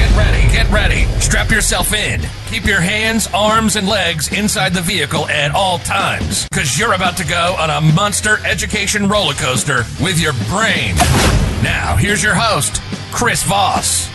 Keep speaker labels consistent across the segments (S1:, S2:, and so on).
S1: Get ready, get ready. Strap yourself in. Keep your hands, arms, and legs inside the vehicle at all times, because you're about to go on a monster education roller coaster with your brain. Now, here's your host, Chris Voss.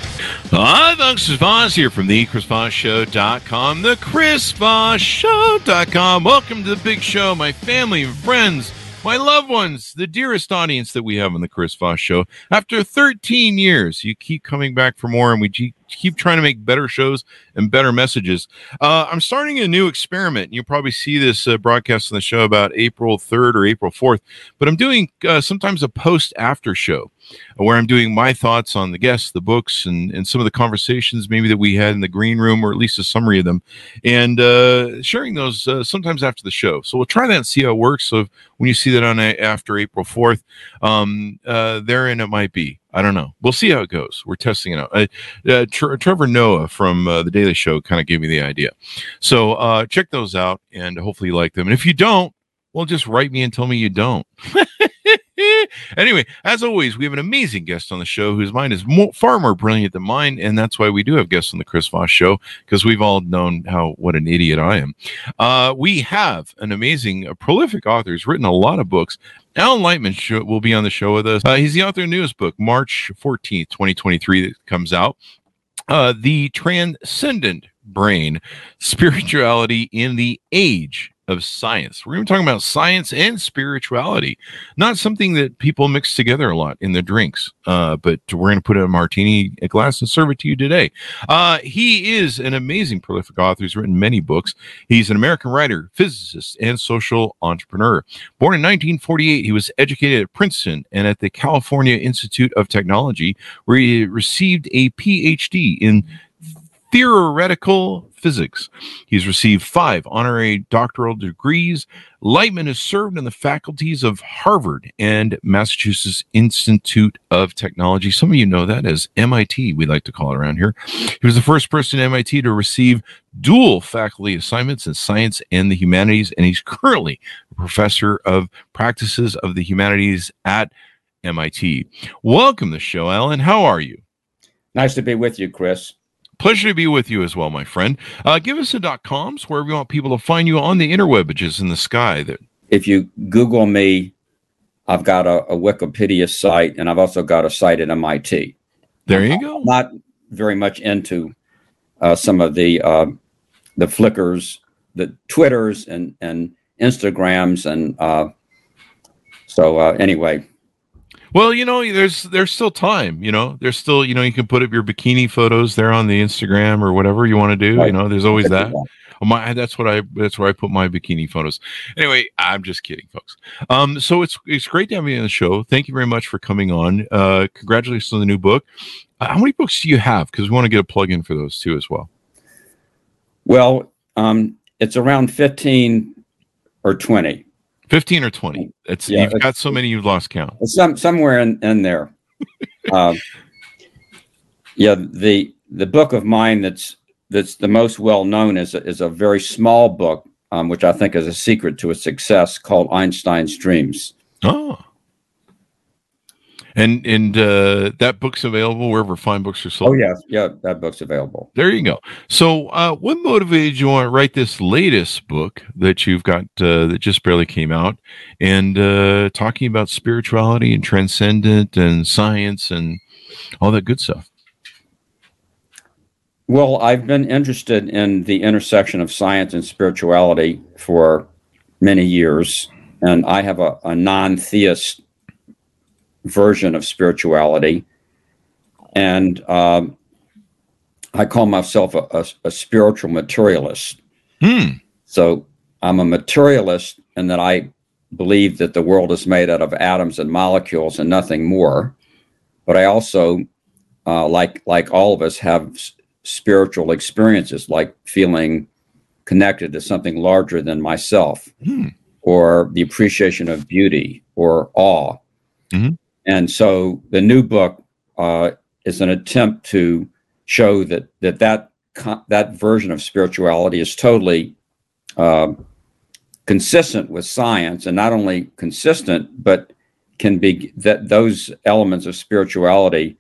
S2: Hi, folks. Chris Voss here from the ChrisVossShow.com, the ChrisVossShow.com. Welcome to the big show, my family and friends my loved ones, the dearest audience that we have on the Chris Voss Show. After 13 years, you keep coming back for more, and we keep trying to make better shows and better messages. Uh, I'm starting a new experiment. You'll probably see this uh, broadcast on the show about April 3rd or April 4th, but I'm doing uh, sometimes a post after show where I'm doing my thoughts on the guests, the books, and, and some of the conversations maybe that we had in the green room, or at least a summary of them, and uh, sharing those uh, sometimes after the show. So we'll try that and see how it works. So when you see that on a, after April 4th, um, uh, therein it might be. I don't know. We'll see how it goes. We're testing it out. Uh, uh, Tr- Trevor Noah from uh, the Daily Show kind of gave me the idea. So uh, check those out and hopefully you like them. And if you don't, well, just write me and tell me you don't. anyway, as always, we have an amazing guest on the show whose mind is more, far more brilliant than mine, and that's why we do have guests on the Chris Voss show because we've all known how what an idiot I am. Uh, we have an amazing, uh, prolific author who's written a lot of books. Alan Lightman will be on the show with us. Uh, he's the author of newest book, March 14th, 2023, that comes out. Uh, the Transcendent Brain Spirituality in the Age of science. We're going to be talking about science and spirituality, not something that people mix together a lot in their drinks, uh, but we're going to put a martini a glass and serve it to you today. Uh, he is an amazing prolific author. He's written many books. He's an American writer, physicist, and social entrepreneur. Born in 1948, he was educated at Princeton and at the California Institute of Technology, where he received a PhD in theoretical physics. He's received five honorary doctoral degrees. Lightman has served in the faculties of Harvard and Massachusetts Institute of Technology. Some of you know that as MIT, we like to call it around here. He was the first person at MIT to receive dual faculty assignments in science and the humanities, and he's currently a professor of practices of the humanities at MIT. Welcome to the show, Alan. How are you?
S3: Nice to be with you, Chris.
S2: Pleasure to be with you as well, my friend. Uh, give us a dot coms where we want people to find you on the interwebages in the sky. That
S3: if you Google me, I've got a, a, Wikipedia site, and I've also got a site at MIT.
S2: There you go.
S3: I'm not very much into uh, some of the uh, the Flickrs, the Twitters, and and Instagrams, and uh, so uh, anyway,
S2: well, you know, there's there's still time. You know, there's still you know you can put up your bikini photos there on the Instagram or whatever you want to do. Right. You know, there's always that. My that's what I that's where I put my bikini photos. Anyway, I'm just kidding, folks. Um, so it's it's great to have you on the show. Thank you very much for coming on. Uh, congratulations on the new book. Uh, how many books do you have? Because we want to get a plug in for those too as well.
S3: Well, um, it's around fifteen or twenty.
S2: 15 or 20 it's yeah, you've got so many you've lost count.
S3: Some somewhere in, in there. Uh, yeah the the book of mine that's that's the most well known is a, is a very small book um, which i think is a secret to its success called einstein's dreams.
S2: Oh and and uh, that book's available wherever fine books are sold.
S3: Oh yeah, yeah, that book's available.
S2: There you go. So, uh, what motivated you want to write this latest book that you've got uh, that just barely came out, and uh, talking about spirituality and transcendent and science and all that good stuff?
S3: Well, I've been interested in the intersection of science and spirituality for many years, and I have a, a non-theist version of spirituality. And um, I call myself a, a, a spiritual materialist.
S2: Hmm.
S3: So I'm a materialist in that I believe that the world is made out of atoms and molecules and nothing more. But I also, uh, like like all of us, have s- spiritual experiences, like feeling connected to something larger than myself,
S2: hmm.
S3: or the appreciation of beauty, or awe,
S2: Mhm.
S3: And so the new book uh, is an attempt to show that that that that version of spirituality is totally um consistent with science, and not only consistent, but can be that those elements of spirituality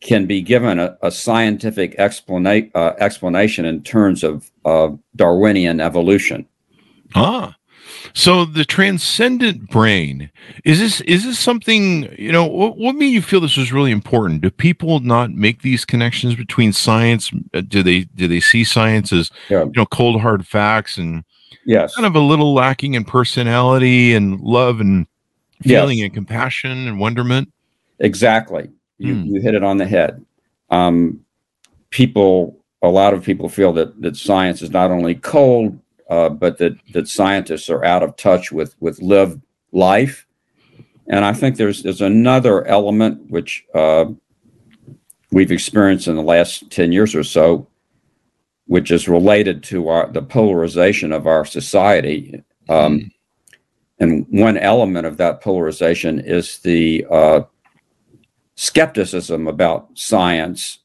S3: can be given a, a scientific explana- uh, explanation in terms of uh, Darwinian evolution.
S2: Ah. So the transcendent brain is this is this something you know what, what made you feel this was really important do people not make these connections between science do they do they see science as
S3: Yeah.
S2: you know cold hard facts and
S3: Yes.
S2: kind of a little lacking in personality and love and
S3: Yes.
S2: feeling and compassion and wonderment
S3: Exactly. You,
S2: Hmm.
S3: you hit it on the head. Um, people, a lot of people feel that that science is not only cold, uh, but that that scientists are out of touch with with lived life. And I think there's there's another element which uh, we've experienced in the last ten years or so, which is related to our the polarization of our society. Um, and one element of that polarization is the uh, skepticism about science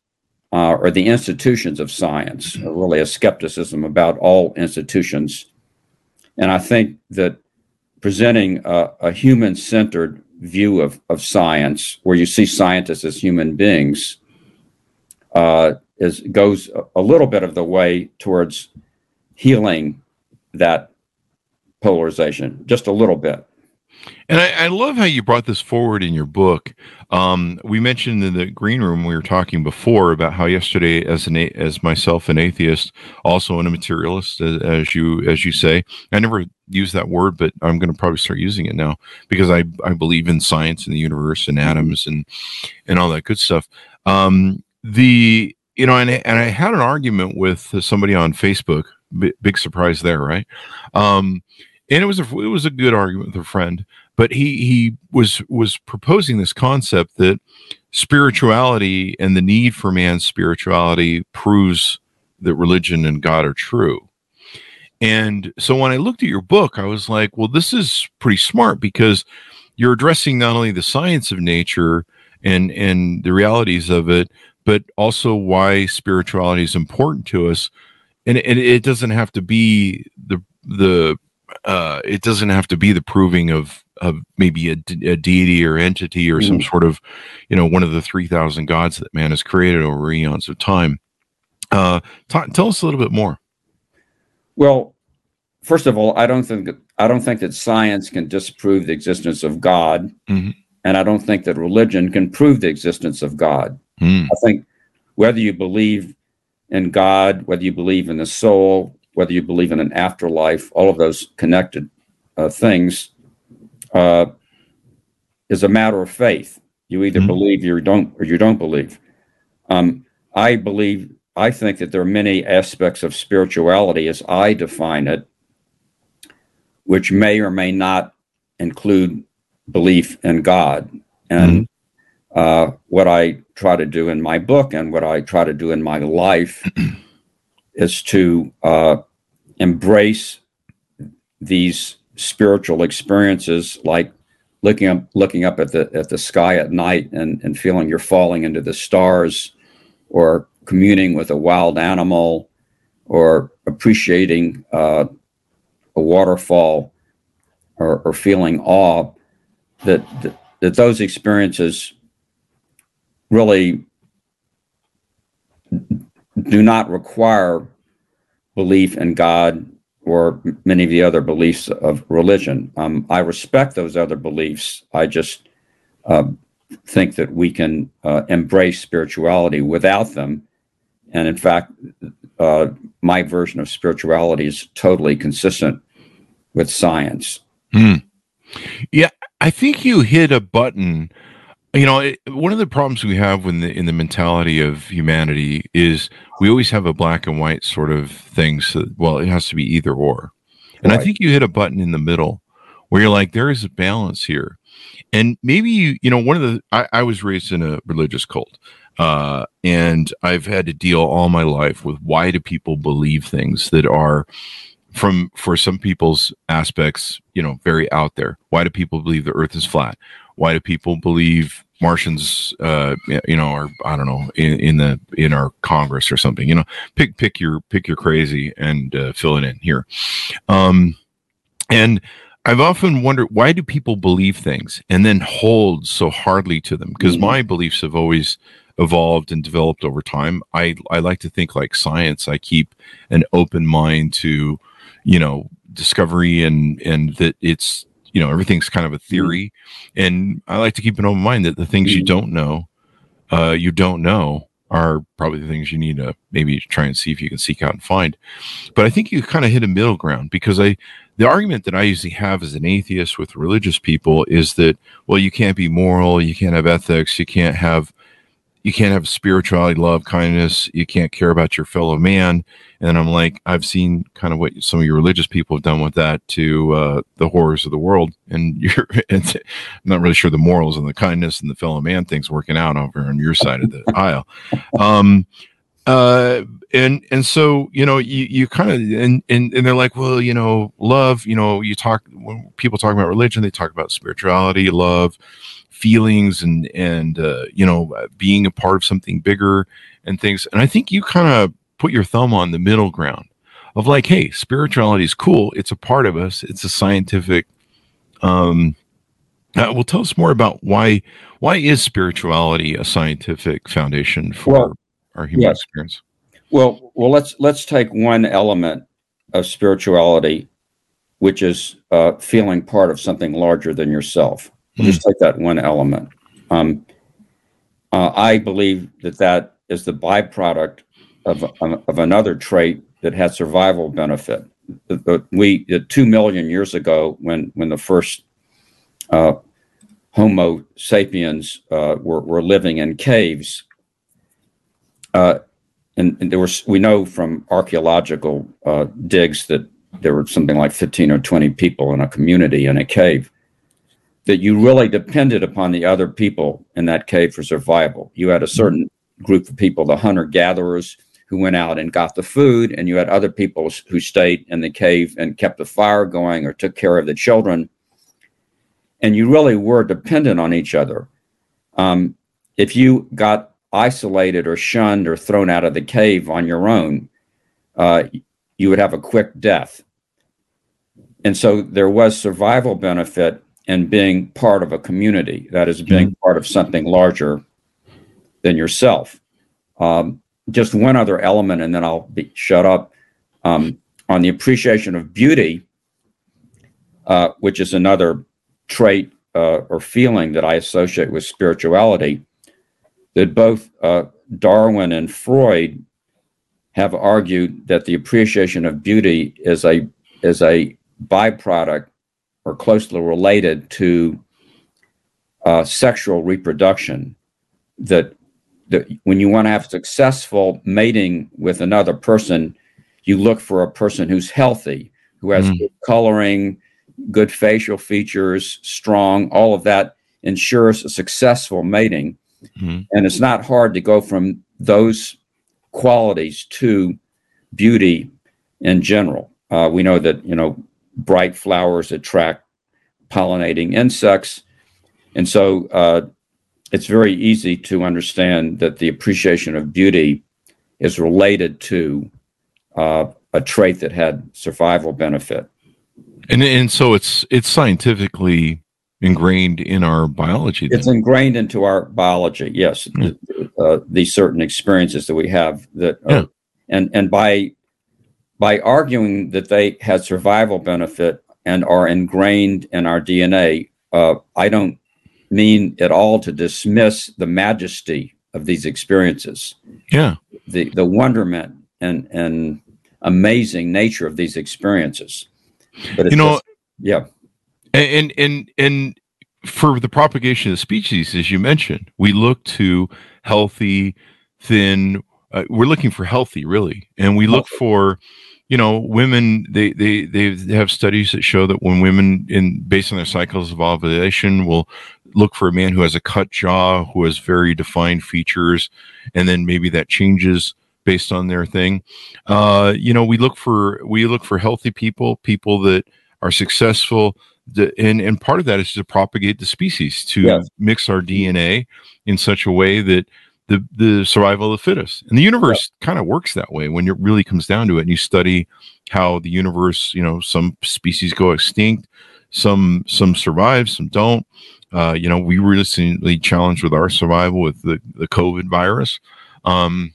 S3: uh, or the institutions of science, really a skepticism about all institutions. And I think that presenting a, a human centered view of, of science, where you see scientists as human beings, uh, is goes a- a little bit of the way towards healing that polarization, just a little bit.
S2: And I, I love how you brought this forward in your book. Um, we mentioned in the green room we were talking before about how yesterday, as an as myself, an atheist, also a materialist, as, as you as you say, I never used that word, but I'm going to probably start using it now because I I believe in science and the universe and atoms and and all that good stuff. Um, the you know, and and I had an argument with somebody on Facebook. B- big surprise there, right? Um, and it was a it was a good argument with a friend but he he was was proposing this concept that spirituality and the need for man's spirituality proves that religion and God are true. And so when I looked at your book, I was like, well, this is pretty smart because you're addressing not only the science of nature and and the realities of it, but also why spirituality is important to us. And it, it doesn't have to be the the uh, it doesn't have to be the proving of of maybe a, a deity or entity or some sort of you know one of the 3000 gods that man has created over eons of time uh ta- tell us a little bit more
S3: Well, first of all, I don't think that, I don't think that science can disprove the existence of God,
S2: Mhm.
S3: and I don't think that religion can prove the existence of God.
S2: Hmm.
S3: I think whether you believe in God, whether you believe in the soul, whether you believe in an afterlife, all of those connected uh, things uh, is a matter of faith. You either
S2: Mhm.
S3: believe you don't or you don't believe. Um, I believe. I think that there are many aspects of spirituality, as I define it, which may or may not include belief in God. And uh, what I try to do in my book and what I try to do in my life is to uh, embrace these spiritual experiences, like looking up, looking up at the at the sky at night and, and feeling you're falling into the stars, or communing with a wild animal, or appreciating uh, a waterfall, or, or feeling awe. That, that that those experiences really do not require belief in God or many of the other beliefs of religion. Um, I respect those other beliefs. I just uh, think that we can uh, embrace spirituality without them. And in fact, uh, my version of spirituality is totally consistent with science. Yeah.
S2: I think you hit a button. You know, it, one of the problems we have in the in the mentality of humanity is we always have a black and white sort of thing. So, well, it has to be either or. And I think you hit a button in the middle where you're like, there is a balance here. And maybe you, you know, one of the I, I was raised in a religious cult. Uh, and I've had to deal all my life with why do people believe things that are from for some people's aspects, you know, very out there. Why do people believe the earth is flat? Why do people believe Martians, uh, you know, are I don't know in, in, the in our Congress or something. You know, pick pick your pick your crazy and uh, fill it in here. Um, and I've often wondered why do people believe things and then hold so hardly to them? Because mm-hmm. my beliefs have always evolved and developed over time. I I like to think like science. I keep an open mind to, you know, discovery and and that it's you know everything's kind of a mm-hmm. theory and i like to keep an open mind that the things you mm-hmm. don't know uh, you don't know are probably the things you need to maybe try and see if you can seek out and find but i think you kind of hit a middle ground because i the argument that i usually have as an atheist with religious people is that well you can't be moral you can't have ethics you can't have you can't have spirituality, love, kindness. You can't care about your fellow man. And I'm like, I've seen kind of what some of your religious people have done with that to uh, the horrors of the world. And you're and not really sure the morals and the kindness and the fellow man things working out over on your side of the aisle. Um, uh, and and so you know you you kind of and, and and they're like well you know love you know you talk when people talk about religion they talk about spirituality love feelings and and uh, you know being a part of something bigger and things. And i think you kind of put your thumb on the middle ground of like hey spirituality is cool. It's a part of us. It's a scientific um uh, well tell us more about why why is spirituality a scientific foundation for well, our human experience?
S3: Well well let's let's take one element of spirituality which is uh, feeling part of something larger than yourself We'll just take that one element. Um, uh, I believe that that is the byproduct of, of another trait that had survival benefit. We two million years ago, when when the first uh, Homo sapiens uh, were, were living in caves, uh, and, and, there was we know from archaeological uh, digs that there were something like fifteen or twenty people in a community in a cave that you really depended upon the other people in that cave for survival. You had a certain group of people, the hunter gatherers, who went out and got the food, and you had other people who stayed in the cave and kept the fire going or took care of the children. And you really were dependent on each other. Um, if you got isolated or shunned or thrown out of the cave on your own, uh, you would have a quick death. And so there was survival benefit and being part of a community that is being mm-hmm. part of something larger than yourself. Um, just one other element, and then I'll be shut up. Um, on the appreciation of beauty, uh, which is another trait uh, or feeling that I associate with spirituality, that both uh, Darwin and Freud have argued that the appreciation of beauty is a is a byproduct or closely related to uh, sexual reproduction. That, that when you want to have successful mating with another person, you look for a person who's healthy, who has mm. good coloring, good facial features, strong, all of that ensures a successful mating. Mm. And it's not hard to go from those qualities to beauty in general. Uh, we know that, you know, bright flowers attract pollinating insects. And so uh, it's very easy to understand that the appreciation of beauty is related to uh, a trait that had survival benefit.
S2: And and so it's it's scientifically ingrained in our biology.
S3: Then. It's ingrained into our biology. Yes, yeah. uh, these certain experiences that we have that, are, yeah. and and by by arguing that they had survival benefit and are ingrained in our DNA, uh, I don't mean at all to dismiss the majesty of these experiences.
S2: Yeah.
S3: The the wonderment and and amazing nature of these experiences.
S2: But you know, just,
S3: yeah.
S2: And and and for the propagation of species, as you mentioned, we look to healthy, thin. Uh, we're looking for healthy, really, and we look for you know, women they they they have studies that show that when women in based on their cycles of ovulation will look for a man who has a cut jaw, who has very defined features, and then maybe that changes based on their thing. Uh, you know, we look for we look for healthy people, people that are successful, the, and and part of that is to propagate the species to
S3: Yes.
S2: mix our DNA in such a way that the the survival of the fittest. And the universe kind of works that way when it really comes down to it and you study how the universe you know some species go extinct some some survive some don't. Uh, you know we were recently challenged with our survival with the the covid virus. Um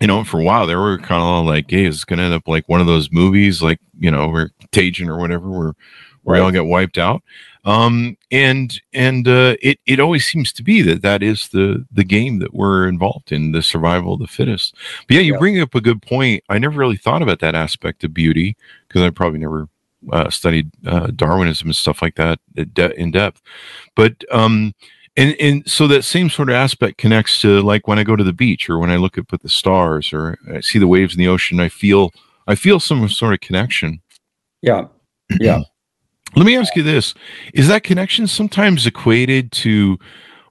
S2: you know for a while they were kind of like hey it's gonna end up like one of those movies like you know where Contagion or whatever where where we all get wiped out um and and uh it it always seems to be that that is the the game that we're involved in the survival of the fittest but yeah you
S3: Yeah.
S2: bring up a good point i never really thought about that aspect of beauty because i probably never uh, studied uh, darwinism and stuff like that in depth but um and and so that same sort of aspect connects to like when i go to the beach or when i look up at the stars or i see the waves in the ocean i feel i feel some sort of connection
S3: Yeah. Yeah.
S2: Let me ask you this. Is that connection sometimes equated to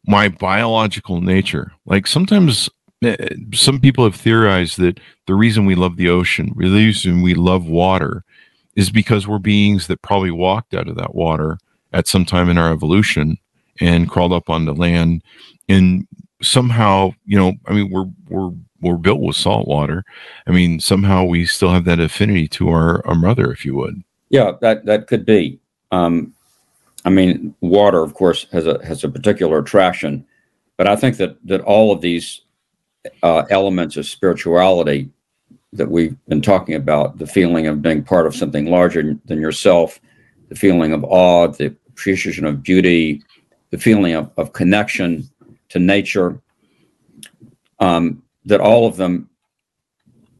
S2: my biological nature? Like sometimes eh, some people have theorized that the reason we love the ocean the reason we love water is because we're beings that probably walked out of that water at some time in our evolution and crawled up onto land and somehow you know i mean we're we're we're built with salt water. I mean somehow we still have that affinity to our, our mother if you would.
S3: Yeah, that that could be. Um, I mean, water, of course, has a has a particular attraction, but I think that that all of these uh, elements of spirituality that we've been talking about, the feeling of being part of something larger than yourself, the feeling of awe, the appreciation of beauty, the feeling of, of connection to nature, um, that all of them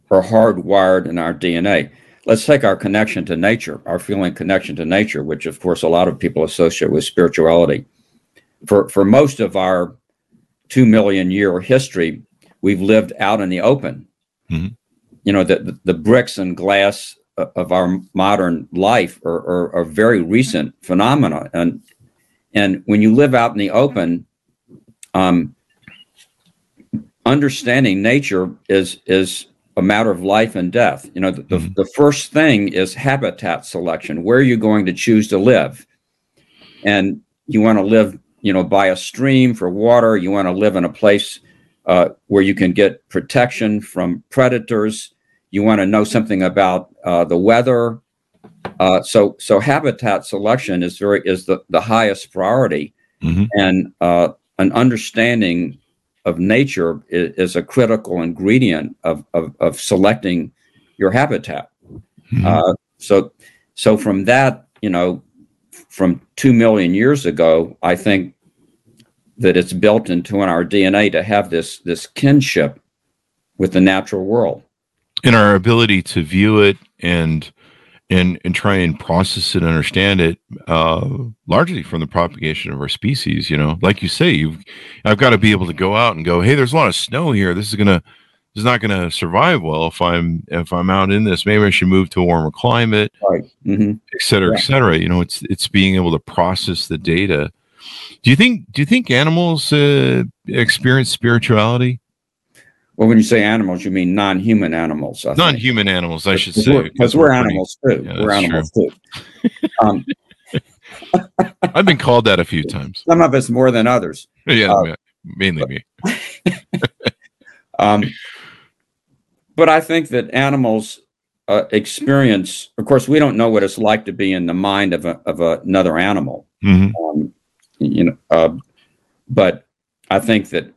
S3: are hardwired in our DNA let's take our connection to nature, our feeling connection to nature, which of course a lot of people associate with spirituality. For for most of our two million year history, we've lived out in the open.
S2: Mhm.
S3: You know, the, the the bricks and glass of our modern life are, are, are very recent phenomena, and and when you live out in the open, um, understanding nature is is a matter of life and death. You know, the, the,
S2: Mhm.
S3: the first thing is habitat selection. Where are you going to choose to live? And you want to live, you know, by a stream for water. You want to live in a place uh, where you can get protection from predators. You want to know something about uh, the weather. Uh, so, so habitat selection is very is the, the highest priority,
S2: Mhm.
S3: and uh, an understanding of nature is, is a critical ingredient of, of, of selecting your habitat.
S2: Mhm.
S3: Uh, so, so from that, you know, from two million years ago, I think that it's built into in our DNA to have this this kinship with the natural world.
S2: and our ability to view it and and and try and process it and understand it uh largely from the propagation of our species you know? Like you say you've i've got to be able to go out and go hey there's a lot of snow here. This is gonna this is not gonna survive well if i'm if i'm out in this. Maybe i should move to a warmer climate
S3: Right. hmm
S2: et cetera
S3: Yeah.
S2: et cetera. You know it's it's being able to process the data. Do you think do you think animals uh, experience spirituality
S3: Well, when you say animals, you mean non-human animals. I
S2: non-human animals i should say
S3: we're, because we're
S2: pretty-
S3: animals too.
S2: Yeah,
S3: we're animals too. Um,
S2: i've been called that a few times
S3: some of us more than others.
S2: Yeah,
S3: Uh,
S2: ma- mainly me.
S3: Um, but I think that animals uh, experience. Of course, we don't know what it's like to be in the mind of a, of another animal.
S2: hmm
S3: Um, you know, uh, but I think that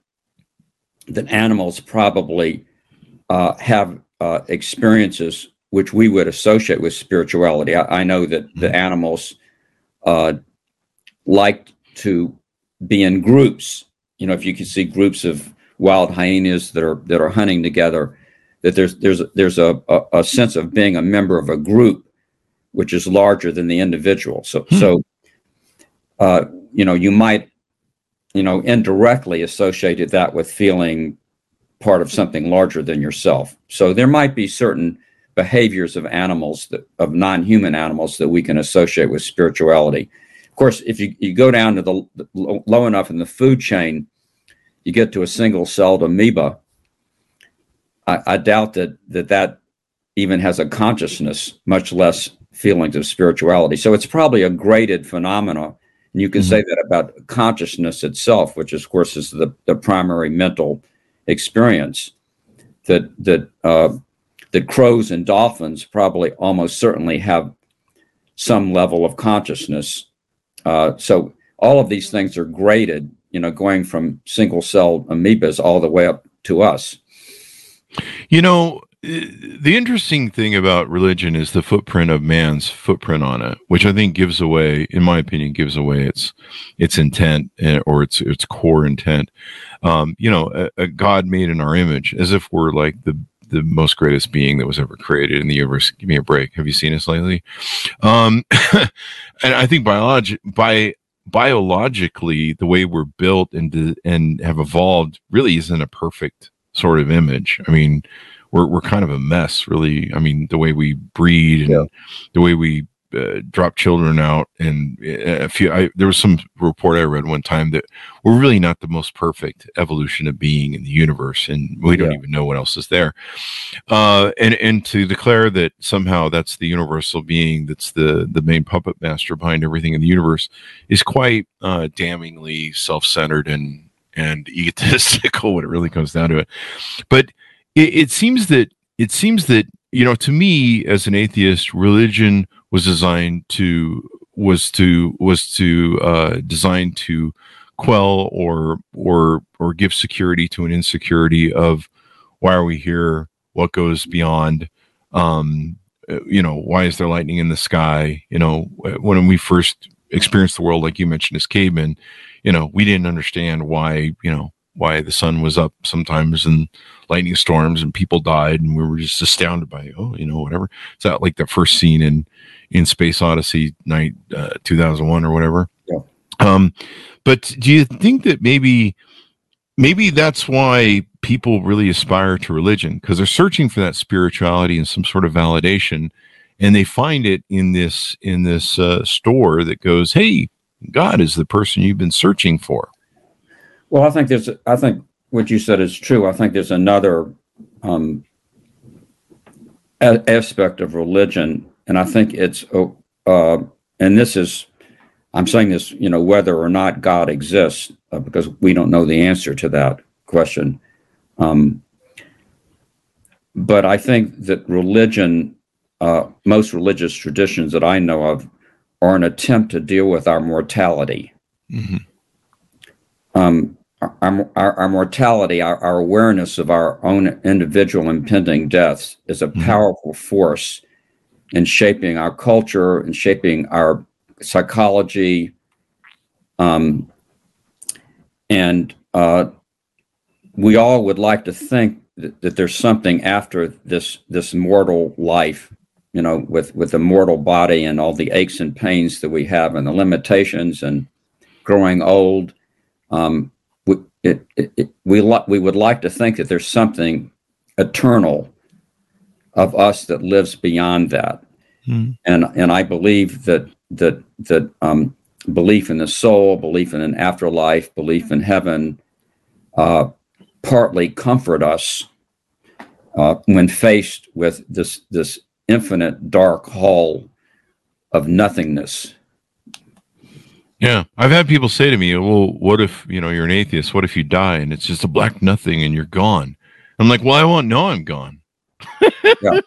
S3: that animals probably uh, have uh, experiences which we would associate with spirituality. I, I know that the animals uh, like to be in groups. You know, if you can see groups of wild hyenas that are that are hunting together, that there's there's there's a, a, a sense of being a member of a group, which is larger than the individual. So
S2: Hmm.
S3: so, uh, you know, you might, you know, indirectly associated that with feeling part of something larger than yourself. So there might be certain behaviors of animals that of non-human animals that we can associate with spirituality. Of course, if you, you go down to the, low, enough in the food chain, you get to a single-celled amoeba. I, I doubt that that that even has a consciousness, much less feelings of spirituality. So it's probably a graded phenomena. And you can
S2: Mhm.
S3: say that about consciousness itself, which of course is the, the primary mental experience. That that uh, that crows and dolphins probably almost certainly have some level of consciousness. Uh, so all of these things are graded, you know, going from single cell amoebas all the way up to us.
S2: You know, the interesting thing about religion is the footprint of man's footprint on it, which I think gives away, in my opinion, gives away its its intent eh, or its its core intent. Um, you know, a, a God made in our image, as if we're like the the most greatest being that was ever created in the universe. Give me a break. Have you seen us lately? Um, and I think biology by biologically the way we're built and and have evolved really isn't a perfect sort of image. I mean, we're we're kind of a mess, really. I mean, the way we breed and
S3: Yeah.
S2: the way we uh, drop children out, and uh, a few. I, there was some report I read one time that we're really not the most perfect evolution of being in the universe, and we don't
S3: Yeah.
S2: even know what else is there. Uh, and and to declare that somehow that's the universal being that's the the main puppet master behind everything in the universe is quite uh, damningly self-centered and and egotistical when it really comes down to it. But it, it seems that it seems that you know to me as an atheist, religion was designed to was to was to uh, designed to quell or or or give security to an insecurity of why are we here? What goes beyond? Um, you know, why is there lightning in the sky? You know, when we first experienced the world, like you mentioned, as cavemen, you know, we didn't understand why, you know, why the sun was up sometimes and lightning storms and people died, and we were just astounded by, oh, you know, whatever. It's that like the first scene in in Space Odyssey, night uh, two thousand one or whatever.
S3: Yeah.
S2: Um, but do you think that maybe maybe that's why people really aspire to religion because they're searching for that spirituality and some sort of validation and they find it in this in this uh, store that goes hey god is the person you've been searching for
S3: Well, I think there's, I think what you said is true. I think there's another um, a- aspect of religion, and I think it's, oh, uh, and this is, I'm saying this, you know, whether or not God exists, uh, because we don't know the answer to that question. Um, but I think that religion, uh, most religious traditions that I know of, are an attempt to deal with our mortality um, our, our, our mortality, our, our awareness of our own individual impending deaths is a
S2: Mhm.
S3: powerful force in shaping our culture and shaping our psychology. Um, and uh, we all would like to think that, that there's something after this this mortal life, you know, with with the mortal body and all the aches and pains that we have and the limitations and growing old um, we, it, it, it, we, we would like to think that there's something eternal of us that lives beyond that.
S2: Hmm.
S3: And, and I believe that, that, that um, belief in the soul, belief in an afterlife, belief in heaven, uh, partly comfort us uh, when faced with this, this infinite dark hall of nothingness.
S2: Yeah. I've had people say to me well what if you know you're an atheist? What if you die and it's just a black nothing and you're gone? I'm like well i won't know i'm gone. I'm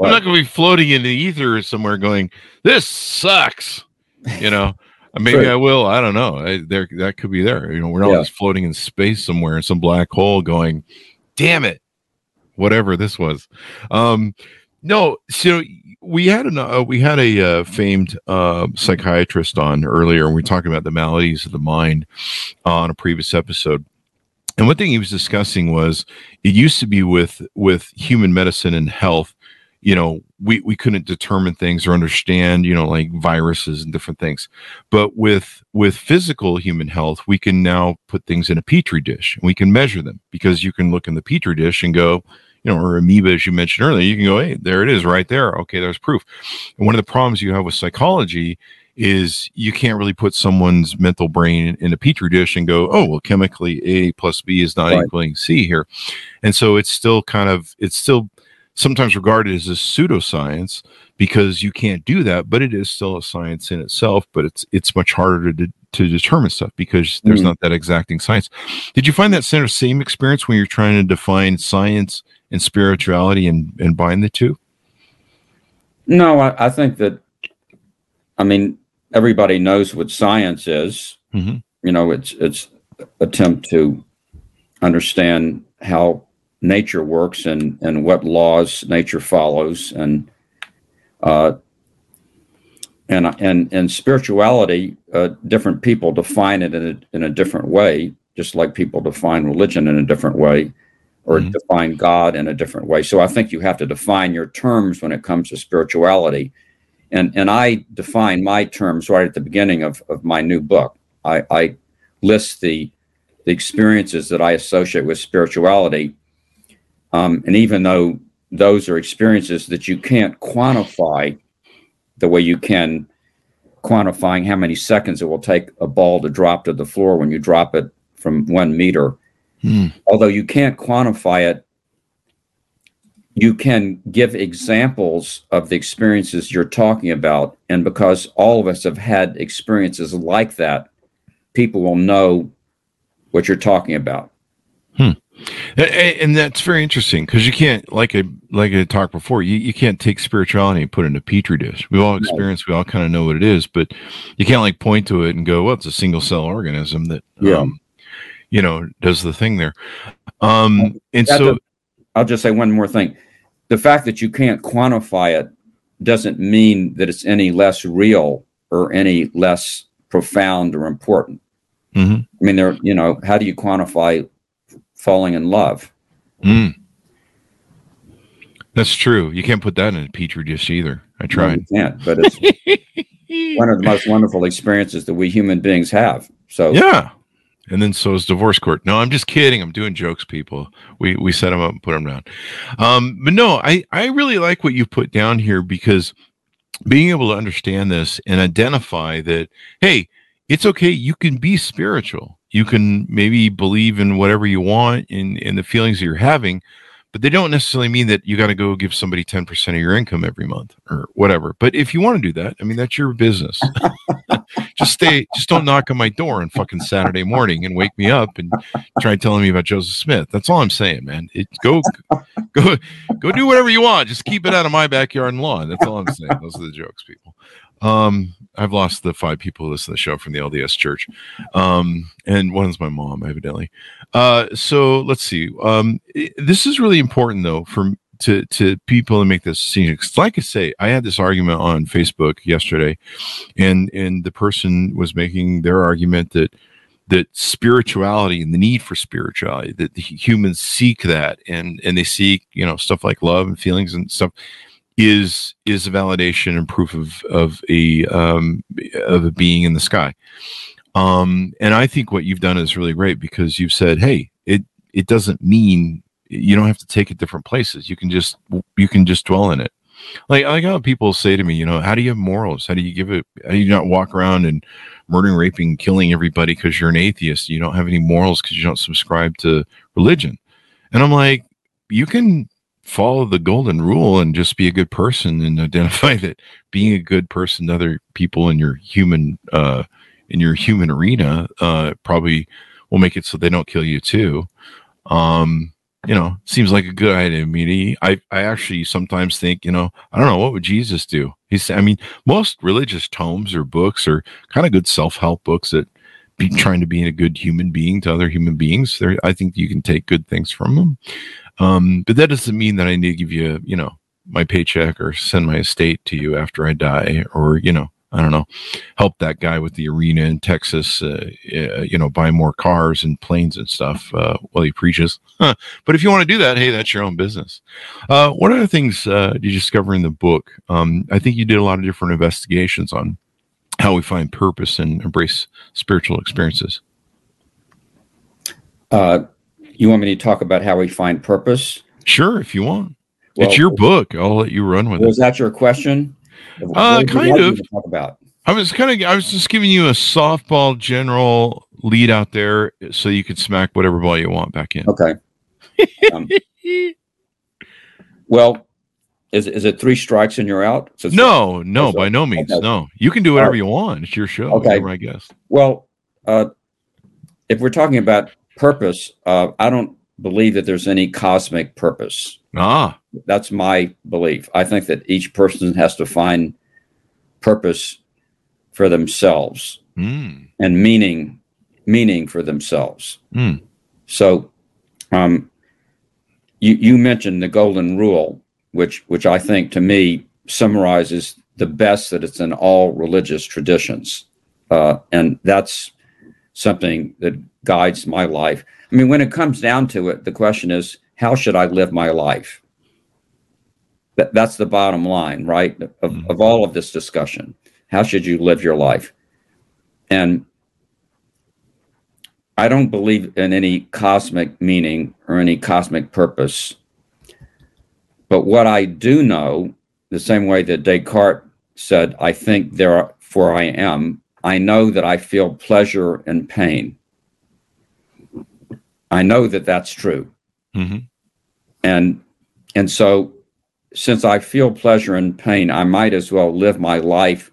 S2: not going to be floating in the ether somewhere going this sucks you know? Maybe i will i don't know. I, there that could be there. You know we're not
S3: Yeah.
S2: just floating in space somewhere in some black hole going damn it whatever this was. Um no so we had an uh, we had a uh, famed uh, psychiatrist on earlier and we were talking about the maladies of the mind on a previous episode. And one thing he was discussing was it used to be with with human medicine and health you know we we couldn't determine things or understand you know like viruses and different things. But with with physical human health we can now put things in a petri dish. And we can measure them because you can look in the petri dish and go you know or amoeba as you mentioned earlier you can go hey there it is right there okay there's proof and one of the problems you have with psychology is you can't really put someone's mental brain in a petri dish and go, oh, well, chemically A plus B is not
S3: Right.
S2: equaling C here. And so it's still kind of, it's still sometimes regarded as a pseudoscience because you can't do that, but it is still a science in itself. But it's it's much harder to to determine stuff because there's
S3: Mhm.
S2: not that exacting science. Did you find that same experience when you're trying to define science and spirituality and and bind the two?
S3: No, I, I think that, I mean, everybody knows what science is.
S2: Mhm.
S3: You know, it's it's attempt to understand how nature works and and what laws nature follows and uh and and and spirituality uh, different people define it in a, in a different way just like people define religion in a different way or
S2: Mhm.
S3: define god in a different way so i think you have to define your terms when it comes to spirituality and and i define my terms right at the beginning of, of my new book i i list the the experiences that i associate with spirituality um, and even though those are experiences that you can't quantify the way you can quantifying how many seconds it will take a ball to drop to the floor when you drop it from one meter.
S2: Hmm.
S3: Although you can't quantify it, you can give examples of the experiences you're talking about. And because all of us have had experiences like that, people will know what you're talking about.
S2: A- And that's very interesting because you can't, like I like I talked before, you, you can't take spirituality and put it in a petri dish. We all experience, we all kind of know what it is, but you can't like point to it and go, "Well, it's a single cell organism that,
S3: Yeah.
S2: um, you know, does the thing there." Um, and
S3: That's
S2: so,
S3: I'll just say one more thing. The fact that you can't quantify it doesn't mean that it's any less real or any less profound or important.
S2: Mhm.
S3: I mean, there, you know, how do you quantify falling in love?
S2: Mm. that's true. You can't put that in a petri dish either. I
S3: No,
S2: tried.
S3: you can't, but it's one of the most wonderful experiences that we human beings have. So,
S2: Yeah. And then so is divorce court. No, I'm just kidding. I'm doing jokes, people. We we set them up and put them down. Um, but no, I I really like what you put down here because being able to understand this and identify that, hey, it's okay. You can be spiritual. You can maybe believe in whatever you want in in the feelings that you're having, but they don't necessarily mean that you got to go give somebody 10% of your income every month or whatever. But if you want to do that, I mean, that's your business. just stay, just don't knock on my door on fucking Saturday morning and wake me up and try telling me about Joseph Smith. That's all I'm saying, man. It, go, go, go do whatever you want. Just keep it out of my backyard and lawn. That's all I'm saying. Those are the jokes, people. Um, I've lost the five people who listen to the show from the LDS church. Um, and one's my mom, evidently. Uh, so let's see. Um, this is really important though for to to people to make this scene. Like I say, I had this argument on Facebook yesterday, and and the person was making their argument that that spirituality and the need for spirituality that humans seek that and and they seek you know stuff like love and feelings and stuff is is a validation and proof of of a um of a being in the sky um and i think what you've done is really great because you've said hey it it doesn't mean you don't have to take it different places. You can just you can just dwell in it. Like I like how people say to me you know how do you have morals? How do you give it how do you not walk around and murdering raping killing everybody because you're an atheist? You don't have any morals because you don't subscribe to religion. And i'm like you can follow the golden rule and just be a good person and identify that being a good person to other people in your human uh in your human arena uh probably will make it so they don't kill you too. Um you know seems like a good idea to me. I i actually sometimes think you know i don't know what would jesus do? He's i mean most religious tomes or books are kind of good self-help books that be trying to be a good human being to other human beings. There i think you can take good things from them um, but that doesn't mean that I need to give you, you know, my paycheck or send my estate to you after I die, or you know, I don't know, help that guy with the arena in Texas, uh, uh, you know, buy more cars and planes and stuff uh, while he preaches. Huh. But if you want to do that, hey, that's your own business. Uh, what other things uh, did you discover in the book? Um, I think you did a lot of different investigations on how we find purpose and embrace spiritual experiences.
S3: uh, you want me to talk about how we find purpose?
S2: Sure, if you want.
S3: Well,
S2: it's your book. I'll let you run with it.
S3: Was that your question?
S2: Uh, kind of.
S3: Talk about.
S2: I was kind of I was just giving you a softball general lead out there so you could smack whatever ball you want back in.
S3: Okay. Um, well, is is it three strikes and you're out? So
S2: No, no, by no means.
S3: Okay.
S2: No. You can do whatever you want. It's your show.
S3: Okay.
S2: My guest.
S3: Well, uh, if we're talking about purpose, uh, I don't believe that there's any cosmic purpose.
S2: Ah,
S3: That's my belief. I think that each person has to find purpose for themselves
S2: mm,
S3: and meaning meaning for themselves.
S2: mm,
S3: So, um, you you mentioned the golden rule, which which I think to me summarizes the best that it's in all religious traditions, uh, and that's something that guides my life. I mean, when it comes down to it, the question is, how should I live my life? That, that's the bottom line, right? Of,
S2: Mhm.
S3: of all of this discussion, how should you live your life? And I don't believe in any cosmic meaning or any cosmic purpose. But what I do know, the same way that Descartes said, I think therefore I am, I know that I feel pleasure and pain. I know that that's true.
S2: hmm
S3: And and so since I feel pleasure and pain, I might as well live my life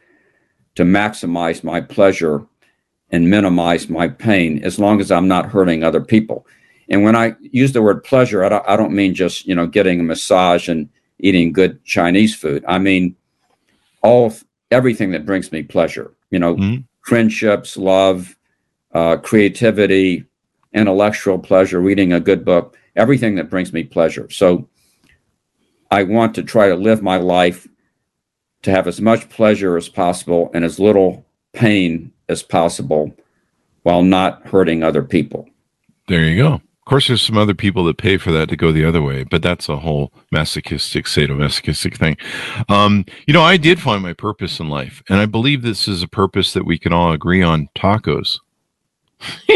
S3: to maximize my pleasure and minimize my pain as long as I'm not hurting other people. And when I use the word pleasure, I don't, I don't mean just, you know, getting a massage and eating good Chinese food. I mean all everything that brings me pleasure, you know,
S2: Mhm.
S3: friendships, love, uh, creativity, intellectual pleasure, reading a good book, everything that brings me pleasure. So I want to try to live my life to have as much pleasure as possible and as little pain as possible while not hurting other people.
S2: There you go. Of course, there's some other people that pay for that to go the other way, but that's a whole masochistic, sadomasochistic thing. Um, you know, I did find my purpose in life, and I believe this is a purpose that we can all agree on tacos.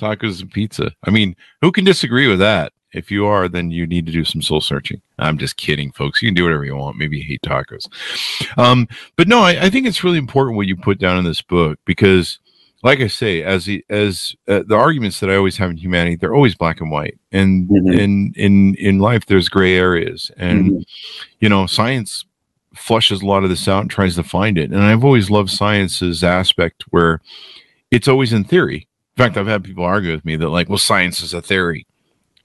S2: tacos and pizza. I mean, who can disagree with that? If you are, then you need to do some soul searching. I'm just kidding, folks. You can do whatever you want. Maybe you hate tacos. Um, but no, I, I think it's really important what you put down in this book because like I say, as the, as uh, the arguments that I always have in humanity, they're always black and white, and
S3: Mhm.
S2: in in in life, there's gray areas, and
S3: Mhm.
S2: you know, science flushes a lot of this out and tries to find it. And I've always loved science's aspect where it's always in theory. In fact, I've had people argue with me that like, well, science is a theory,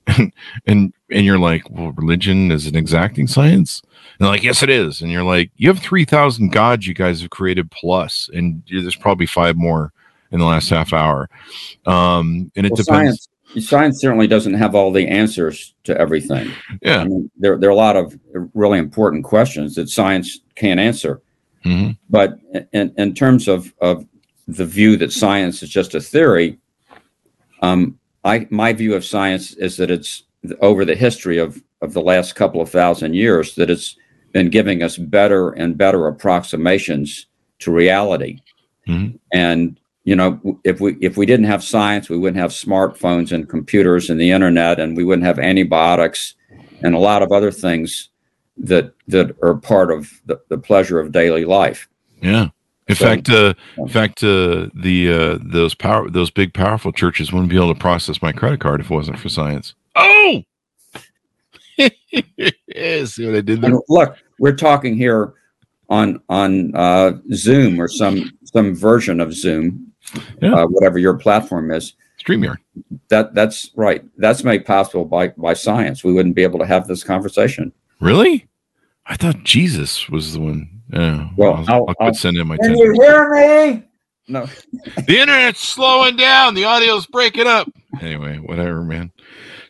S2: and and you're like, well, religion is an exacting science. And they're like, yes, it is. And you're like, you have three thousand gods you guys have created plus, and there's probably five more in the last half hour. Um, and it
S3: Well,
S2: depends.
S3: science, science certainly doesn't have all the answers to everything. I
S2: Yeah.
S3: mean, there, there are a lot of really important questions that science can't answer.
S2: Mhm.
S3: But in, in terms of, of the view that science is just a theory, um, I my view of science is that it's over the history of, of the last couple of thousand years that it's been giving us better and better approximations to reality.
S2: Mhm.
S3: And you know, if we if we didn't have science, we wouldn't have smartphones and computers and the internet, and we wouldn't have antibiotics and a lot of other things that that are part of the, the pleasure of daily life.
S2: Yeah. In
S3: So-
S2: fact, uh, in fact, uh, the uh, those power those big powerful churches wouldn't be able to process my credit card if it wasn't for science. Oh, see what I did there?
S3: And look, we're talking here on on uh, Zoom or some some version of Zoom,
S2: Yeah.
S3: uh, whatever your platform is.
S2: Streamyard.
S3: That that's right. That's made possible by by science. We wouldn't be able to have this conversation.
S2: Really? I thought Jesus was the one. Yeah.
S3: Well,
S2: I'll,
S3: I'll-
S2: I'll,
S3: I'll-
S2: quit sending my
S3: Can
S2: 10%.
S3: you hear me? No.
S2: the internet's slowing down. The audio's breaking up. Anyway, whatever, man.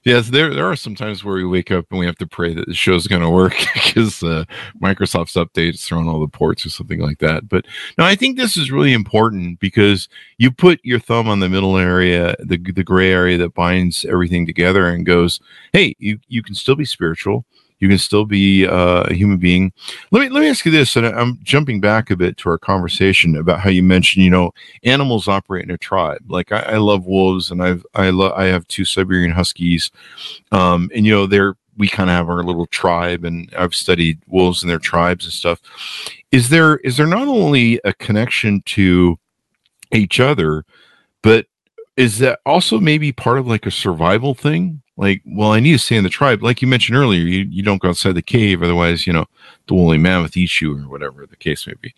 S2: Yes, there there are some times where we wake up and we have to pray that the show's going to work because uh, Microsoft's updates throwing all the ports or something like that. But no, I think this is really important because you put your thumb on the middle area, the the gray area that binds everything together, and goes, "Hey, you you can still be spiritual." You can still be uh, a human being. Let me let me ask you this, and I'm jumping back a bit to our conversation about how you mentioned, you know, animals operate in a tribe. Like I, I love wolves, and I've I love I have two Siberian Huskies, um, and you know they're we kind of have our little tribe, and I've studied wolves and their tribes and stuff. Is there is there not only a connection to each other, but is that also maybe part of like a survival thing? Like, well, I need to stay in the tribe. Like you mentioned earlier, you, you don't go outside the cave, otherwise, you know, the woolly mammoth eats you or whatever the case may be.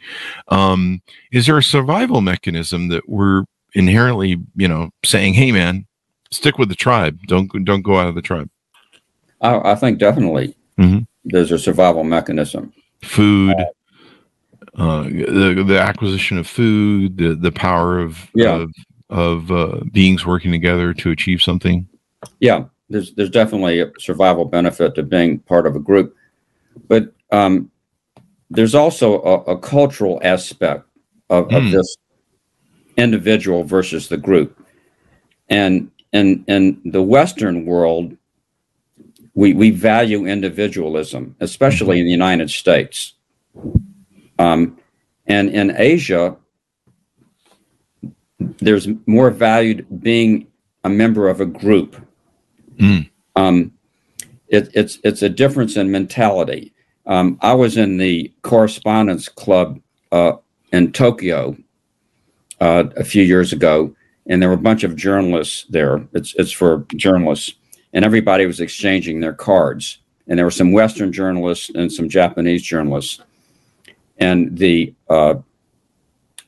S2: Um, is there a survival mechanism that we're inherently, you know, saying, hey, man, stick with the tribe. Don't don't go out of the tribe.
S3: I, I think definitely
S2: Mhm.
S3: there's a survival mechanism.
S2: Food, uh, the the acquisition of food, the the power of
S3: Yeah.
S2: of, of uh, beings working together to achieve something.
S3: Yeah, there's there's definitely a survival benefit to being part of a group, but um, there's also a, a cultural aspect of, of
S2: Hmm.
S3: this individual versus the group, and in in the Western world, we we value individualism, especially in the United States, um, and in Asia. There's more valued being a member of a group
S2: Mm.
S3: um, it, it's it's a difference in mentality. Um, I was in the correspondents club uh, in Tokyo uh, a few years ago, and there were a bunch of journalists there. It's it's for journalists, and everybody was exchanging their cards. And there were some Western journalists and some Japanese journalists, and the uh,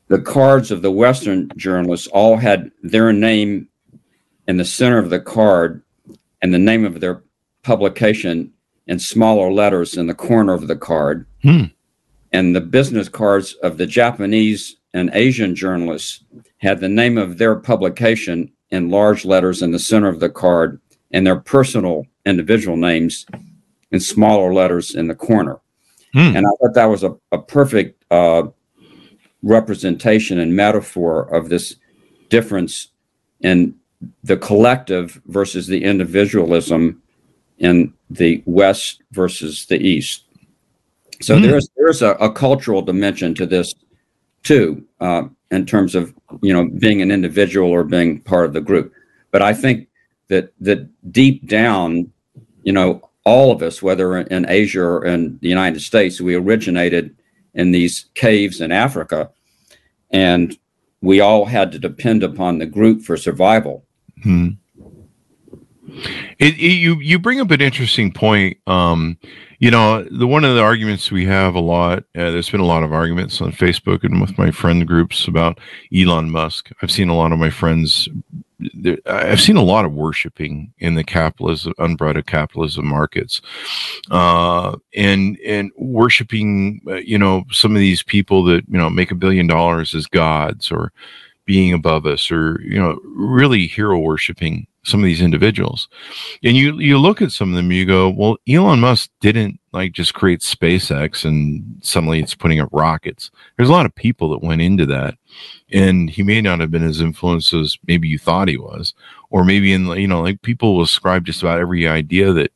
S3: the cards of the Western journalists all had their name in the center of the card and the name of their publication in smaller letters in the corner of the card.
S2: Hmm.
S3: And the business cards of the Japanese and Asian journalists had the name of their publication in large letters in the center of the card and their personal individual names in smaller letters in the corner.
S2: Hmm.
S3: And I thought that was a, a perfect uh, representation and metaphor of this difference in the collective versus the individualism in the West versus the East. So
S2: Hmm.
S3: there's there's a, a cultural dimension to this too, uh, in terms of you know being an individual or being part of the group. But I think that that deep down, you know, all of us, whether in Asia or in the United States, we originated in these caves in Africa, and we all had to depend upon the group for survival.
S2: Hmm. It, it- you you bring up an interesting point. Um, you know, the one of the arguments we have a lot. Uh, there's been a lot of arguments on Facebook and with my friend groups about Elon Musk. I've seen a lot of my friends. I've seen a lot of worshiping in the capitalism, unbridled capitalism markets, uh, and and worshiping. Uh, you know, some of these people that you know make a billion dollars as gods or being above us or you know really hero worshiping some of these individuals. And you you look at some of them you go well elon musk didn't like just create spacex and suddenly it's putting up rockets. There's a lot of people that went into that. And he may not have been as influenced as maybe you thought he was. Or maybe in you know like people will ascribe just about every idea that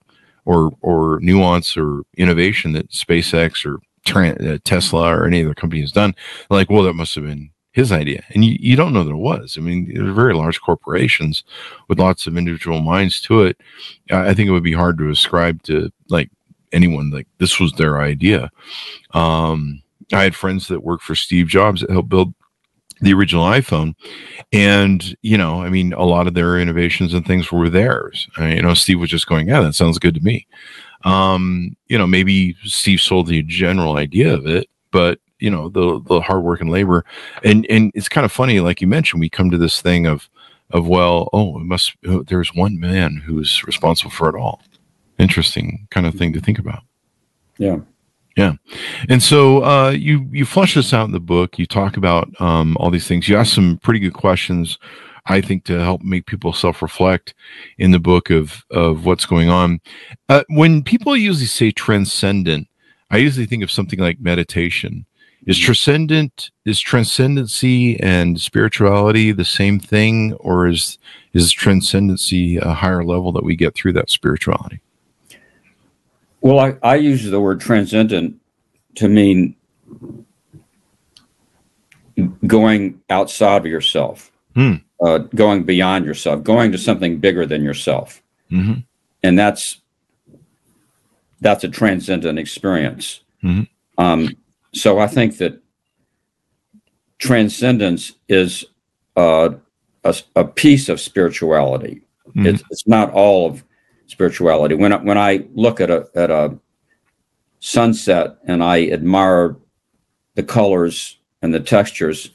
S2: or or nuance or innovation that spacex or uh, tesla or any other company has done. Like well that must have been his idea. And you, you don't know that it was. I mean they're very large corporations with lots of individual minds to it. I I think it would be hard to ascribe to like anyone like this was their idea. Um i had friends that worked for steve jobs that helped build the original iphone. And you know i mean a lot of their innovations and things were theirs. I mean, you know steve was just going yeah that sounds good to me. Um you know maybe steve sold the general idea of it but you know the the hard work and labor and and it's kind of funny like you mentioned we come to this thing of of well oh it must oh, there's one man who's responsible for it all interesting kind of thing to think about
S3: Yeah. Yeah.
S2: and so uh, you you flush this out in the book. You talk about um, all these things. You ask some pretty good questions, I think, to help make people self reflect in the book of of what's going on. Uh, when people usually say transcendent, I usually think of something like meditation. Is transcendent is transcendency and spirituality the same thing, or is is transcendency a higher level that we get through that spirituality?
S3: Well, I, I use the word transcendent to mean going outside of yourself,
S2: Hmm.
S3: uh, going beyond yourself, going to something bigger than yourself,
S2: hmm
S3: and that's that's a transcendent experience.
S2: Mhm.
S3: Um, so I think that transcendence is uh, a, a piece of spirituality.
S2: Mhm.
S3: It's, it's not all of spirituality. When I, when I look at a at a sunset and I admire the colors and the textures,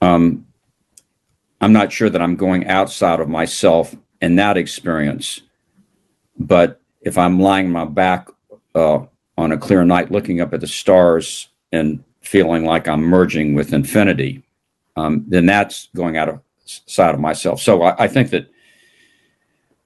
S3: um, I'm not sure that I'm going outside of myself in that experience. But if I'm lying on my back uh, on a clear night, looking up at the stars and feeling like I'm merging with infinity, um, then that's going out of side of myself. So I, I think that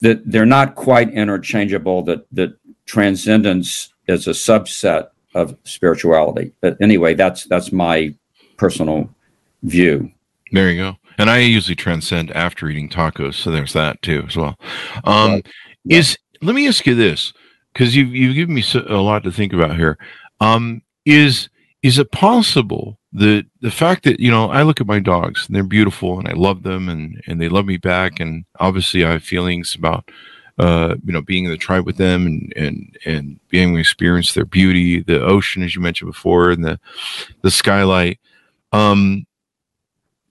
S3: that they're not quite interchangeable. That that transcendence is a subset of spirituality. But anyway, that's that's my personal view.
S2: There you go. And I usually transcend after eating tacos, so there's that too as well. Um, right. yeah. Is let me ask you this because you've you've given me so, a lot to think about here. Um, is is it possible the the fact that you know I look at my dogs and they're beautiful and I love them and and they love me back and obviously I have feelings about uh you know being in the tribe with them and and and being able to experience their beauty the ocean as you mentioned before and the the skylight um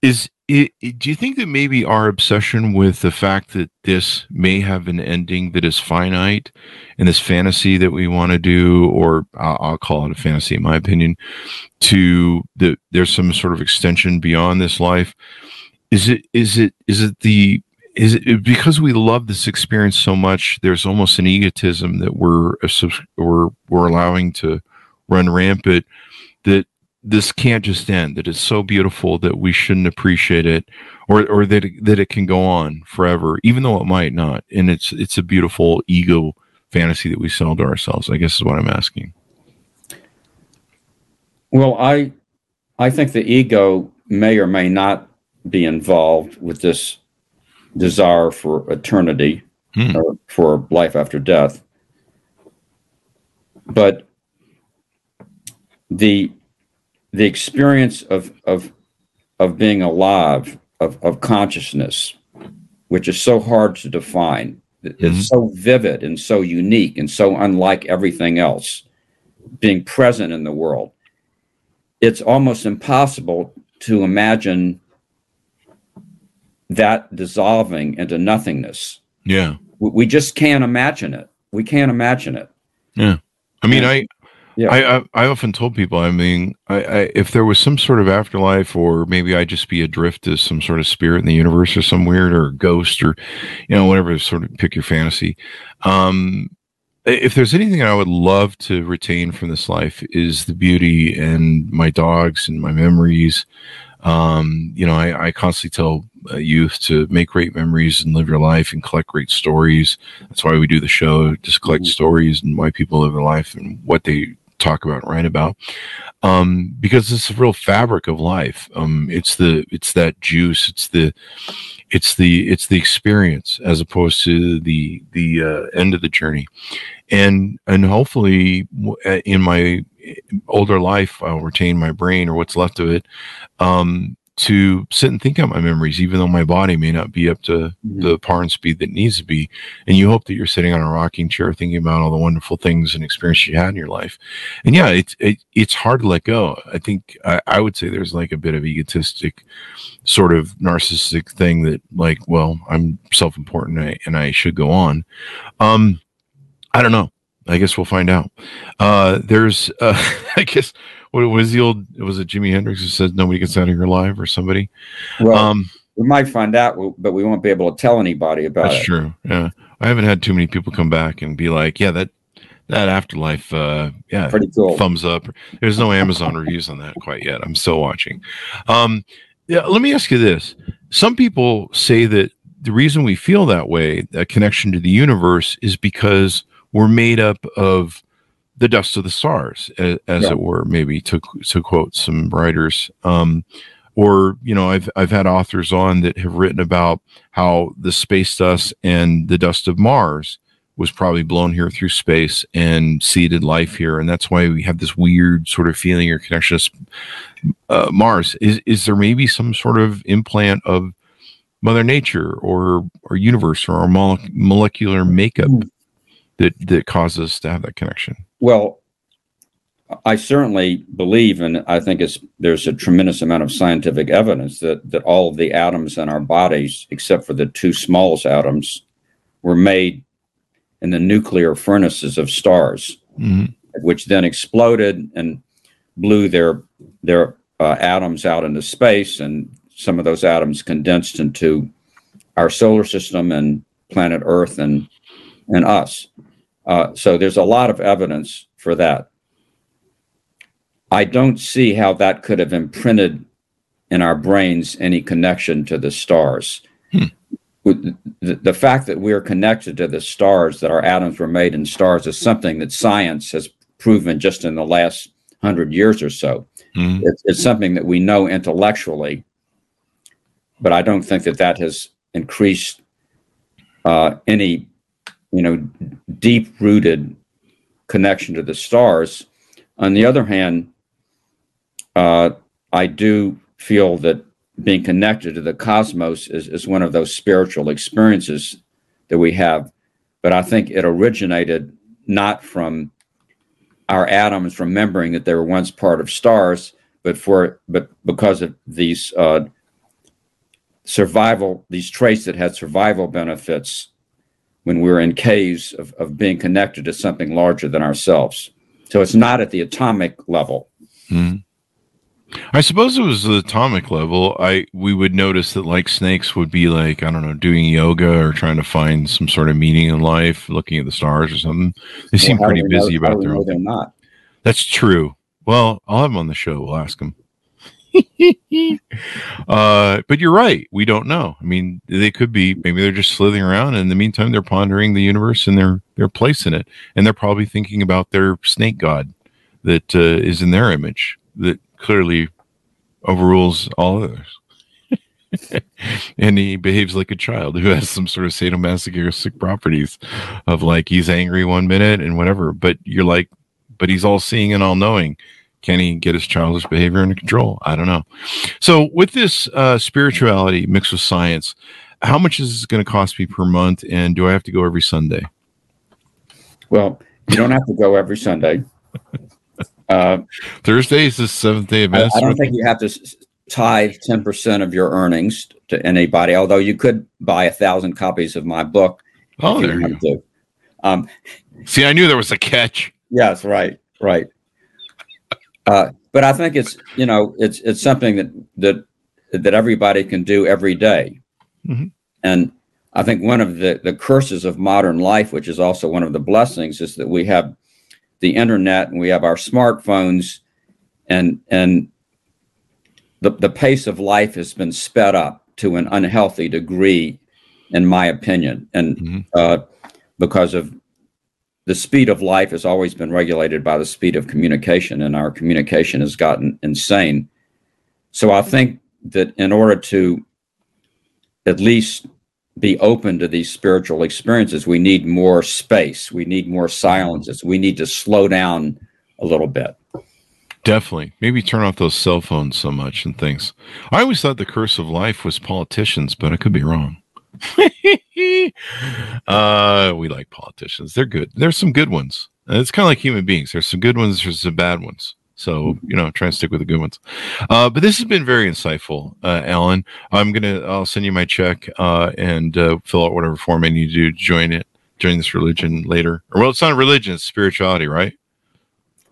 S2: is it, it, do you think that maybe our obsession with the fact that this may have an ending that is finite and this fantasy that we want to do, or I'll, I'll, call it a fantasy, in my opinion, to that there's some sort of extension beyond this life? Is it is it is it the is it because we love this experience so much? There's almost an egotism that we're uh, we're we're allowing to run rampant that this can't just end. That it's so beautiful that we shouldn't appreciate it or or that it, that it can go on forever even though it might not. And it's it's a beautiful ego fantasy that we sell to ourselves i guess is what i'm asking.
S3: Well i i think the ego may or may not be involved with this desire for eternity hmm. or for life after death. But the the experience of of of being alive, of, of consciousness, which is so hard to define. Mm-hmm. So vivid and so unique and so unlike everything else, being present in the world. It's almost impossible to imagine that dissolving into nothingness.
S2: Yeah.
S3: We, we just can't imagine it. We can't imagine it.
S2: Yeah. I mean, I yeah. I, I, I often told people, I mean, I, I, if there was some sort of afterlife, or maybe I just be adrift as some sort of spirit in the universe, or some weird, or ghost, or you know, whatever. Sort of pick your fantasy. Um, if there's anything I would love to retain from this life is the beauty and my dogs and my memories. Um, you know, I, I constantly tell uh, youth to make great memories and live your life and collect great stories. That's why we do the show, just collect stories and why people live their life and what they talk about, write about, um, because it's the real fabric of life. Um, it's the it's that juice. It's the it's the it's the experience as opposed to the the uh, end of the journey, and and hopefully uh, in my older life I'll retain my brain or what's left of it um, to sit and think about my memories, even though my body may not be up to mm-hmm. the par and speed that needs to be. And you hope that you're sitting on a rocking chair thinking about all the wonderful things and experiences you had in your life. And yeah, it's it, it's hard to let go. I think I, I would say there's like a bit of egotistic, sort of narcissistic thing that like, well, I'm self-important and I, and I should go on. Um, I don't know. I guess we'll find out. Uh, there's, uh, I guess what was the old? Was it Jimi Hendrix who said nobody gets out of here alive, or somebody?
S3: Well, um, we might find out, but we won't be able to tell anybody about
S2: that's
S3: it.
S2: That's true. Yeah, I haven't had too many people come back and be like, "Yeah, that that afterlife, uh, yeah,
S3: pretty cool."
S2: Thumbs up. There's no Amazon reviews on that quite yet. I'm still watching. Um, yeah, let me ask you this: Some people say that the reason we feel that way, that connection to the universe, is because we're made up of the dust of the stars, as, as yeah. it were, maybe to to quote some writers. Um, or you know, I've I've had authors on that have written about how the space dust and the dust of Mars was probably blown here through space and seeded life here, and that's why we have this weird sort of feeling or connection to uh, Mars. Is is there maybe some sort of implant of Mother Nature or or universe or our mole- molecular makeup mm. that that causes us to have that connection?
S3: Well, I certainly believe, and I think it's there's a tremendous amount of scientific evidence that that all of the atoms in our bodies, except for the two smallest atoms, were made in the nuclear furnaces of stars,
S2: Mhm.
S3: which then exploded and blew their their uh, atoms out into space, and some of those atoms condensed into our solar system and planet Earth and and us. Uh, so there's a lot of evidence for that. I don't see how that could have imprinted in our brains any connection to the stars. With The, the fact that we're connected to the stars, that our atoms were made in stars, is something that science has proven just in the last hundred years or so.
S2: Mhm.
S3: It's, it's something that we know intellectually, but I don't think that that has increased uh, any, you know, deep-rooted connection to the stars. On the other hand, uh, I do feel that being connected to the cosmos is, is one of those spiritual experiences that we have. But I think it originated not from our atoms remembering that they were once part of stars, but for but because of these uh, survival, these traits that had survival benefits when we're in caves of, of being connected to something larger than ourselves. So it's not at the atomic level.
S2: Mhm. I suppose it was the atomic level. I we would notice that like snakes would be like I don't know doing yoga or trying to find some sort of meaning in life, looking at the stars or something. They seem
S3: Well, do
S2: pretty
S3: we know-
S2: busy about their own.
S3: they're not.
S2: That's true. Well, I'll have them on the show. We'll ask him. Uh, but you're right. We don't know. I mean, they could be. Maybe they're just slithering around. And in the meantime, they're pondering the universe and their their place in it, and they're probably thinking about their snake god that uh, is in their image that clearly overrules all others. and he behaves like a child who has some sort of sadomasochistic properties of like he's angry one minute and whatever but you're like but he's all seeing and all knowing can he get his childish behavior under control i don't know so with this uh, spirituality mixed with science how much is this going to cost me per month and do i have to go every sunday
S3: Well, you don't have to go every Sunday. Uh,
S2: thursday is the seventh day of
S3: I,
S2: Mass.
S3: I don't think you have to tithe 10% of your earnings to anybody, although you could buy a thousand copies of my book.
S2: oh there you go.
S3: Um,
S2: see i knew there was a catch
S3: yes, right, right. Uh, but I think it's, you know, it's, it's something that, that, that everybody can do every day.
S2: Mhm.
S3: And I think one of the, the curses of modern life, which is also one of the blessings, is that we have the internet and we have our smartphones and, and the, the pace of life has been sped up to an unhealthy degree, in my opinion. And
S2: Mhm.
S3: uh, because of the speed of life has always been regulated by the speed of communication, and our communication has gotten insane. So I think that in order to at least be open to these spiritual experiences, we need more space. We need more silences. We need to slow down a little bit.
S2: Definitely. Maybe turn off those cell phones so much and things. I always thought the curse of life was politicians, but I could be wrong. uh, we like politicians. They're good. There's some good ones. And it's kind of like human beings. There's some good ones, there's some bad ones. So, you know, try and stick with the good ones. Uh, but this has been very insightful, uh, Alan. I'm to, I'll send you my check uh, and uh, fill out whatever form I need to do to join it, join this religion later. Or, well, it's not a religion, it's spirituality, right?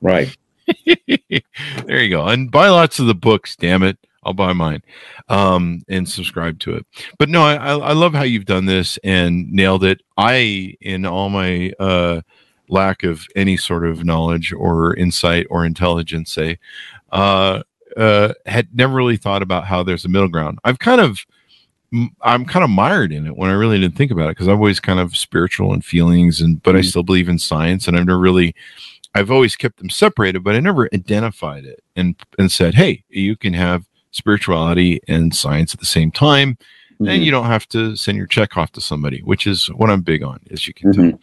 S3: Right.
S2: there you go. And buy lots of the books, damn it. I'll buy mine um, and subscribe to it. But no, I, I I love how you've done this and nailed it. I, in all my uh, lack of any sort of knowledge or insight or intelligence, say, uh, uh, had never really thought about how there's a middle ground. I've kind of, I'm kind of mired in it when I really didn't think about it because I'm always kind of spiritual and feelings, and but I
S3: Mhm.
S2: still believe in science, and I've never really I've always kept them separated, but I never identified it and and said, "Hey, you can have spirituality and science at the same time, and
S3: Mhm.
S2: you don't have to send your check off to somebody," which is what I'm big on, as you can
S3: Mhm.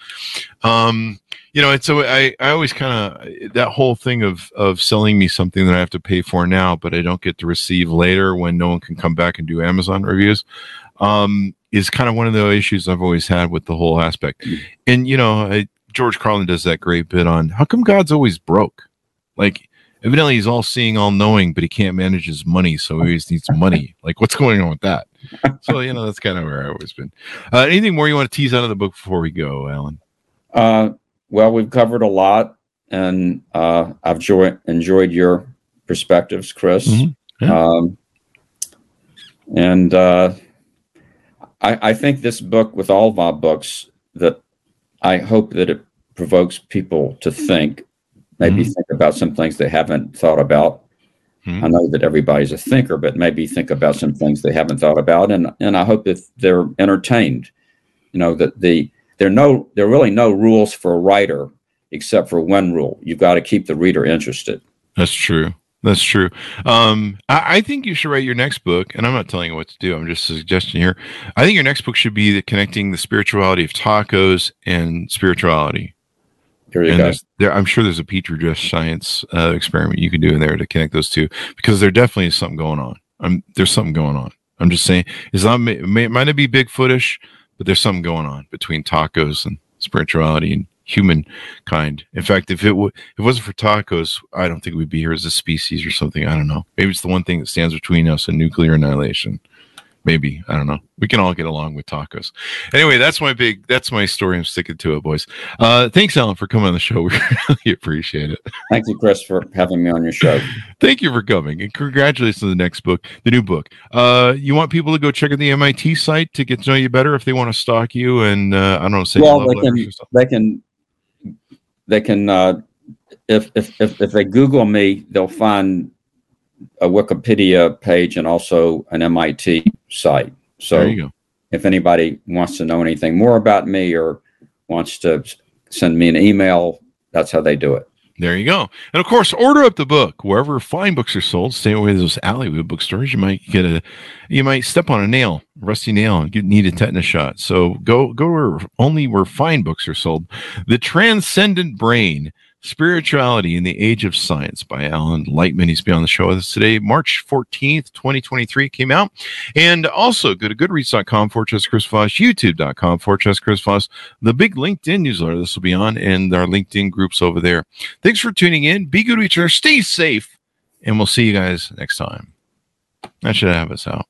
S2: tell. Um, you know, it's so I I always kind of that whole thing of of selling me something that I have to pay for now, but I don't get to receive later when no one can come back and do Amazon reviews. Um, is kind of one of the issues I've always had with the whole aspect. And you know, I, George Carlin does that great bit on how come God's always broke? Like, evidently he's all seeing, all knowing, but he can't manage his money, so he always needs money. Like, what's going on with that? So, you know, that's kind of where I've always been. Uh, anything more you want to tease out of the book before we go, Alan?
S3: Uh, well, we've covered a lot, and uh, I've joy- enjoyed your perspectives, Chris.
S2: Mhm. Yeah.
S3: Um, and uh, I, I think this book, with all of our books, that I hope that it provokes people to think, maybe
S2: Mhm.
S3: think about some things they haven't thought about.
S2: Mhm.
S3: I know that everybody's a thinker, but maybe think about some things they haven't thought about, and and I hope that they're entertained. You know that the there are no there are really no rules for a writer except for one rule: you've got to keep the reader interested.
S2: That's true. That's true. Um, I, I think you should write your next book, and I'm not telling you what to do. I'm just suggesting here. I think your next book should be the connecting the spirituality of tacos and spirituality.
S3: Here
S2: and
S3: go.
S2: there, I'm sure there's a petri dish science uh, experiment you can do in there to connect those two because there definitely is something going on. I'm, there's something going on. I'm just saying it's not may, may, it might not be Bigfootish, but there's something going on between tacos and spirituality and humankind. In fact, if it w- if it wasn't for tacos, I don't think we'd be here as a species or something. I don't know. Maybe it's the one thing that stands between us and nuclear annihilation. Maybe I don't know. We can all get along with tacos. Anyway, that's my big. That's my story. I'm sticking to it, boys. Uh, thanks, Alan, for coming on the show. We really appreciate it.
S3: Thank you, Chris, for having me on your show.
S2: Thank you for coming, and congratulations on the next book, the new book. Uh, you want people to go check out the MIT site to get to know you better if they want to stalk you and uh, I don't know, say
S3: well, they can they can they can uh, if, if if if they Google me, they'll find a Wikipedia page and also an MIT site. So
S2: There you go.
S3: if anybody wants to know anything more about me or wants to send me an email, that's how they do it.
S2: There you go. And of course, order up the book wherever fine books are sold. Stay away from those alleyway bookstores. You might get a, you might step on a nail, rusty nail, and need a tetanus shot. So go go where only where fine books are sold. The Transcendent Brain: Spirituality in the Age of Science by Alan Lightman. He's been on the show with us today. March fourteenth, twenty twenty three came out. And also go to Goodreads.com for Chess Chris Voss, YouTube.com for Chess Chris Voss, the big LinkedIn newsletter. This will be on, and our LinkedIn groups over there. Thanks for tuning in. Be good to each other. Stay safe. And we'll see you guys next time. That should have us out.